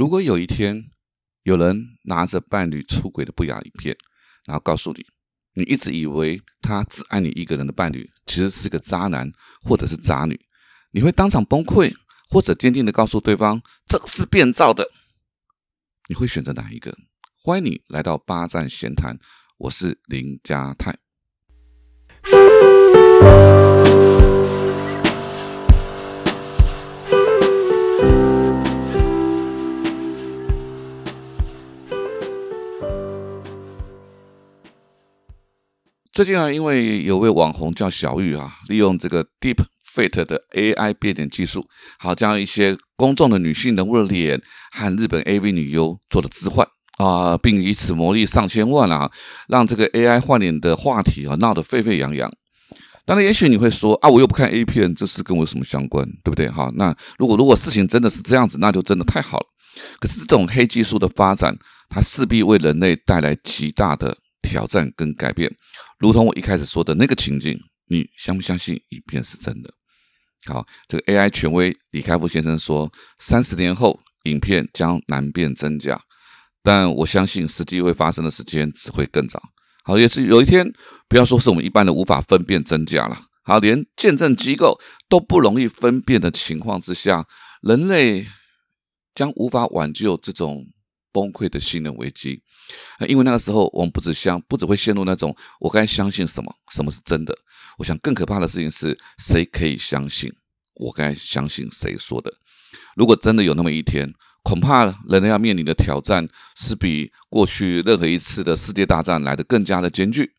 如果有一天有人拿着伴侣出轨的不雅影片，然后告诉你，你一直以为他只爱你一个人的伴侣，其实是个渣男或者是渣女，你会当场崩溃，或者坚定的告诉对方这是变造的？你会选择哪一个？欢迎你来到八站闲谈，我是林家泰。最近啊，因为有位网红叫小玉啊，利用这个 Deep Fate 的 AI 变脸技术，好将一些公众的女性人物的脸和日本 AV 女优做了置换啊，并以此牟利上千万啊，让这个 AI 换脸的话题啊闹得沸沸扬扬。当然，也许你会说啊，我又不看 A 片，这事跟我有什么相关，对不对？哈，那如果如果事情真的是这样子，那就真的太好了。可是这种黑技术的发展，它势必为人类带来极大的。挑战跟改变，如同我一开始说的那个情境，你相不相信影片是真的？好，这个 AI 权威李开复先生说，三十年后影片将难辨真假，但我相信实际会发生的时间只会更早。好，也是有一天，不要说是我们一般人无法分辨真假了，好，连见证机构都不容易分辨的情况之下，人类将无法挽救这种。崩溃的信任危机，因为那个时候我们不只相，不只会陷入那种我该相信什么，什么是真的。我想更可怕的事情是谁可以相信，我该相信谁说的。如果真的有那么一天，恐怕人类要面临的挑战是比过去任何一次的世界大战来的更加的艰巨，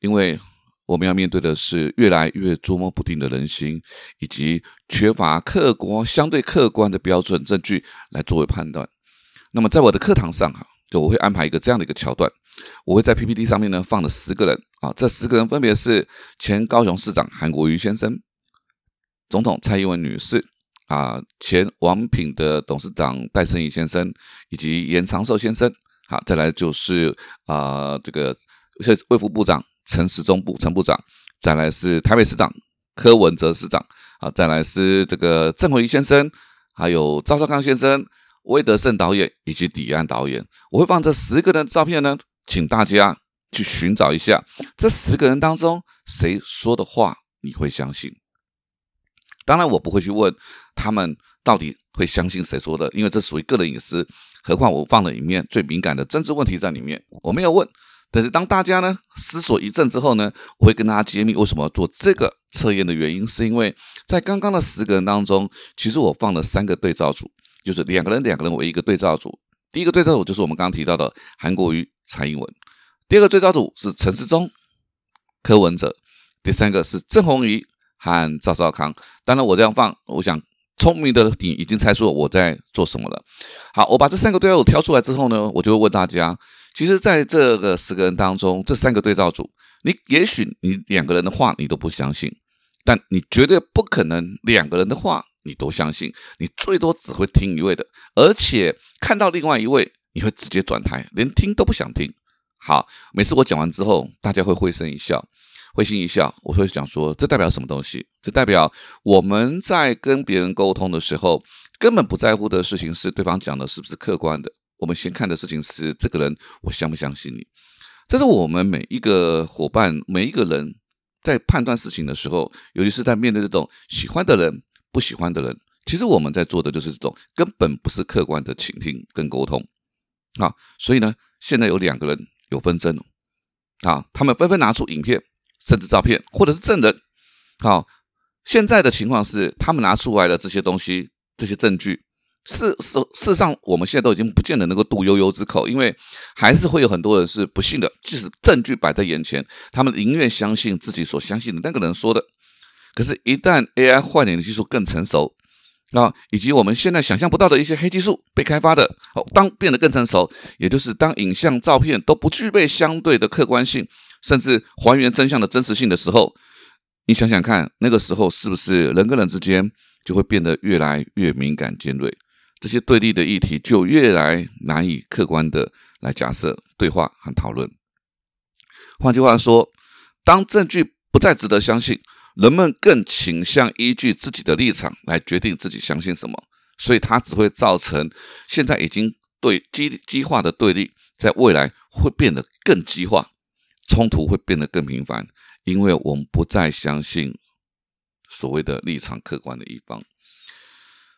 因为我们要面对的是越来越捉摸不定的人心，以及缺乏客观、相对客观的标准证据来作为判断。那么在我的课堂上哈，就我会安排一个这样的一个桥段，我会在 PPT 上面呢放了十个人啊，这十个人分别是前高雄市长韩国瑜先生、总统蔡英文女士啊，前王品的董事长戴胜义先生以及严长寿先生，好，再来就是啊这个是卫福部长陈时中部陈部长，再来是台北市长柯文哲市长，啊，再来是这个郑慧仪先生，还有赵少康先生。魏德胜导演以及李安导演，我会放这十个人的照片呢，请大家去寻找一下这十个人当中谁说的话你会相信。当然，我不会去问他们到底会相信谁说的，因为这属于个人隐私。何况我放了里面最敏感的政治问题在里面，我没有问。但是当大家呢思索一阵之后呢，我会跟大家揭秘为什么做这个测验的原因，是因为在刚刚的十个人当中，其实我放了三个对照组。就是两个人，两个人为一个对照组。第一个对照组就是我们刚刚提到的韩国瑜、蔡英文；第二个对照组是陈世忠、柯文哲；第三个是郑红怡和赵少康。当然，我这样放，我想聪明的你已经猜出我在做什么了。好，我把这三个对照组挑出来之后呢，我就会问大家：其实，在这个十个人当中，这三个对照组，你也许你两个人的话你都不相信，但你绝对不可能两个人的话。你都相信，你最多只会听一位的，而且看到另外一位，你会直接转台，连听都不想听。好，每次我讲完之后，大家会会心一笑，会心一笑。我会讲说，这代表什么东西？这代表我们在跟别人沟通的时候，根本不在乎的事情是对方讲的是不是客观的。我们先看的事情是这个人，我相不相信你？这是我们每一个伙伴，每一个人在判断事情的时候，尤其是在面对这种喜欢的人。不喜欢的人，其实我们在做的就是这种根本不是客观的倾听跟沟通啊。所以呢，现在有两个人有纷争啊，他们纷纷拿出影片、甚至照片或者是证人。好，现在的情况是，他们拿出来的这些东西、这些证据，事事事实上，我们现在都已经不见得能够渡悠悠之口，因为还是会有很多人是不信的，即使证据摆在眼前，他们宁愿相信自己所相信的那个人说的。可是，一旦 AI 换脸的技术更成熟，啊，以及我们现在想象不到的一些黑技术被开发的，哦，当变得更成熟，也就是当影像、照片都不具备相对的客观性，甚至还原真相的真实性的时候，你想想看，那个时候是不是人跟人之间就会变得越来越敏感尖锐？这些对立的议题就越来难以客观的来假设、对话和讨论。换句话说，当证据不再值得相信。人们更倾向依据自己的立场来决定自己相信什么，所以它只会造成现在已经对激激化的对立，在未来会变得更激化，冲突会变得更频繁，因为我们不再相信所谓的立场客观的一方。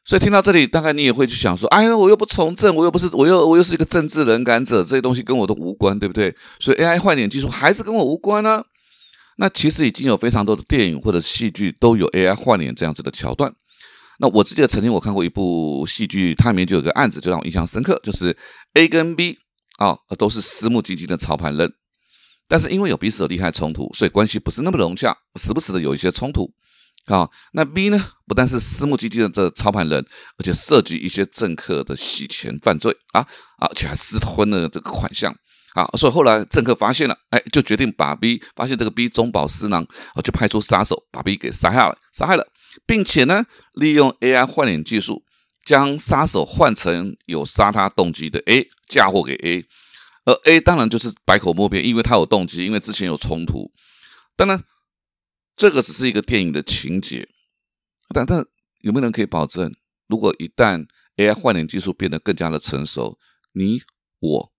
所以听到这里，大概你也会去想说：“哎呀，我又不从政，我又不是，我又我又是一个政治人感者，这些东西跟我都无关，对不对？”所以 AI 换脸技术还是跟我无关呢。那其实已经有非常多的电影或者戏剧都有 AI 换脸这样子的桥段。那我记得曾经我看过一部戏剧，它里面就有个案子，就让我印象深刻，就是 A 跟 B 啊都是私募基金的操盘人，但是因为有彼此的利害冲突，所以关系不是那么融洽，时不时的有一些冲突。啊，那 B 呢？不但是私募基金的这操盘人，而且涉及一些政客的洗钱犯罪啊，而且还私吞了这个款项啊，所以后来政客发现了，哎，就决定把 B 发现这个 B 中饱私囊，啊，就派出杀手把 B 给杀害了，杀害了，并且呢，利用 AI 换脸技术，将杀手换成有杀他动机的 A，嫁祸给 A，而 A 当然就是百口莫辩，因为他有动机，因为之前有冲突，当然。这个只是一个电影的情节，但但有没有人可以保证，如果一旦 AI 换脸技术变得更加的成熟，你我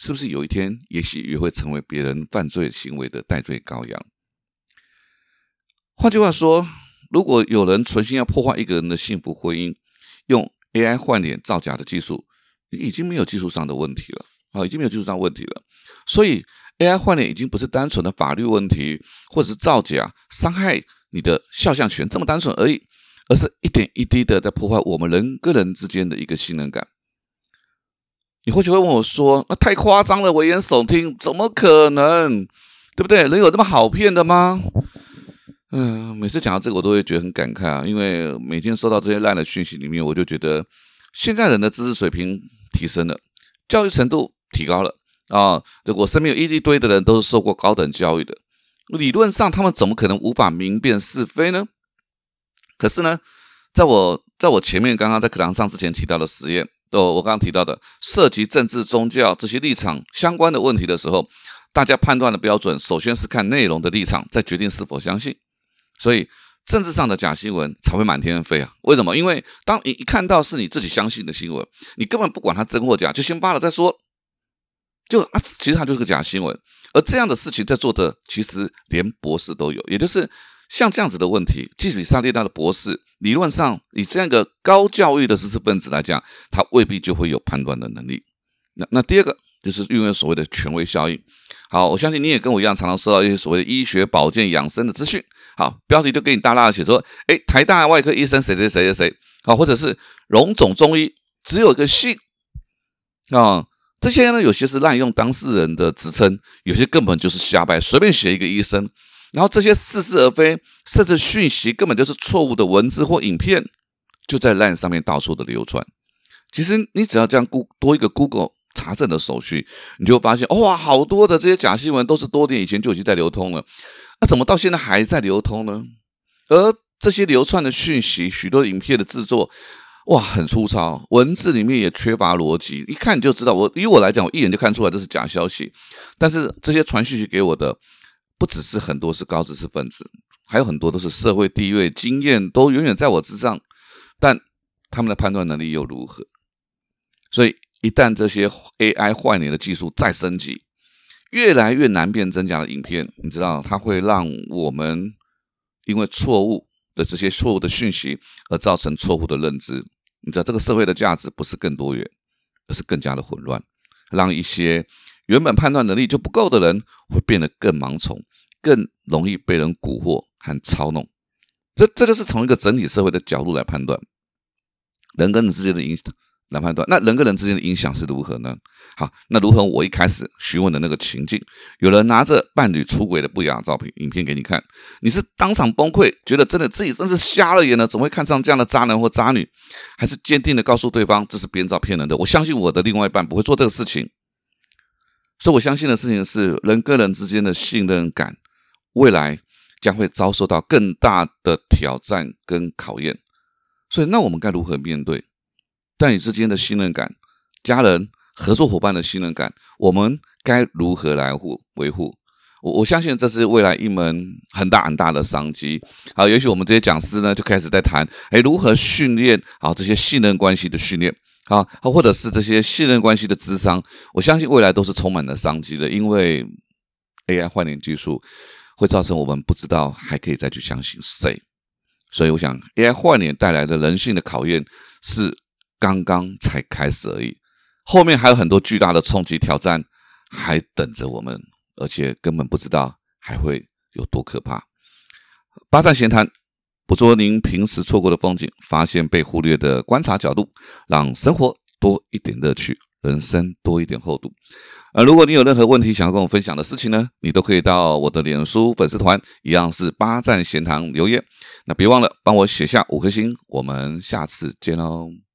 是不是有一天也许也会成为别人犯罪行为的代罪羔羊？换句话说，如果有人存心要破坏一个人的幸福婚姻，用 AI 换脸造假的技术，已经没有技术上的问题了啊，已经没有技术上问题了，所以。AI 换脸已经不是单纯的法律问题，或者是造假伤害你的肖像权这么单纯而已，而是一点一滴的在破坏我们人跟人之间的一个信任感。你或许会问我说：“那太夸张了，危言耸听，怎么可能？对不对？人有这么好骗的吗？”嗯，每次讲到这个，我都会觉得很感慨啊，因为每天收到这些烂的讯息里面，我就觉得现在人的知识水平提升了，教育程度提高了。啊，我身边有一堆的人都是受过高等教育的，理论上他们怎么可能无法明辨是非呢？可是呢，在我在我前面刚刚在课堂上之前提到的实验，哦，我刚刚提到的涉及政治、宗教这些立场相关的问题的时候，大家判断的标准首先是看内容的立场，再决定是否相信。所以政治上的假新闻才会满天飞啊！为什么？因为当你一看到是你自己相信的新闻，你根本不管它真或假，就先扒了再说。就啊，其实它就是个假新闻，而这样的事情在做的，其实连博士都有，也就是像这样子的问题，即使你上帝大的博士，理论上以这样一个高教育的知识分子来讲，他未必就会有判断的能力。那那第二个就是运用所谓的权威效应。好，我相信你也跟我一样，常常收到一些所谓的医学保健养生的资讯。好，标题就给你大大的写说，哎，台大外科医生谁谁谁谁谁，好，或者是荣总中医，只有一个姓啊。这些呢，有些是滥用当事人的职称，有些根本就是瞎掰，随便写一个医生。然后这些似是而非，甚至讯息根本就是错误的文字或影片，就在 LINE 上面到处的流传。其实你只要这样估多一个 Google 查证的手续，你就发现，哇，好多的这些假新闻都是多年以前就已经在流通了。那怎么到现在还在流通呢？而这些流窜的讯息，许多影片的制作。哇，很粗糙，文字里面也缺乏逻辑，一看你就知道。我以我来讲，我一眼就看出来这是假消息。但是这些传讯息给我的，不只是很多是高知识分子，还有很多都是社会地位、经验都远远在我之上，但他们的判断能力又如何？所以一旦这些 AI 换脸的技术再升级，越来越难辨真假的影片，你知道，它会让我们因为错误。的这些错误的讯息而造成错误的认知，你知道这个社会的价值不是更多元，而是更加的混乱，让一些原本判断能力就不够的人会变得更盲从，更容易被人蛊惑和操弄。这这就是从一个整体社会的角度来判断人跟人之间的影响。来判断，那人跟人之间的影响是如何呢？好，那如何？我一开始询问的那个情境，有人拿着伴侣出轨的不雅照片、影片给你看，你是当场崩溃，觉得真的自己真是瞎了眼了，怎么会看上这样的渣男或渣女？还是坚定的告诉对方这是编造骗人的？我相信我的另外一半不会做这个事情。所以我相信的事情是，人跟人之间的信任感，未来将会遭受到更大的挑战跟考验。所以，那我们该如何面对？但你之间的信任感，家人、合作伙伴的信任感，我们该如何来护维护？我我相信这是未来一门很大很大的商机。好，也许我们这些讲师呢就开始在谈，哎，如何训练好这些信任关系的训练，啊，或者是这些信任关系的智商。我相信未来都是充满了商机的，因为 AI 换脸技术会造成我们不知道还可以再去相信谁。所以，我想 AI 换脸带来的人性的考验是刚刚才开始而已，后面还有很多巨大的冲击挑战还等着我们。而且根本不知道还会有多可怕。八站闲谈，捕捉您平时错过的风景，发现被忽略的观察角度，让生活多一点乐趣，人生多一点厚度。呃，如果你有任何问题想要跟我分享的事情呢，你都可以到我的脸书粉丝团，一样是八站闲谈留言。那别忘了帮我写下五颗星，我们下次见喽。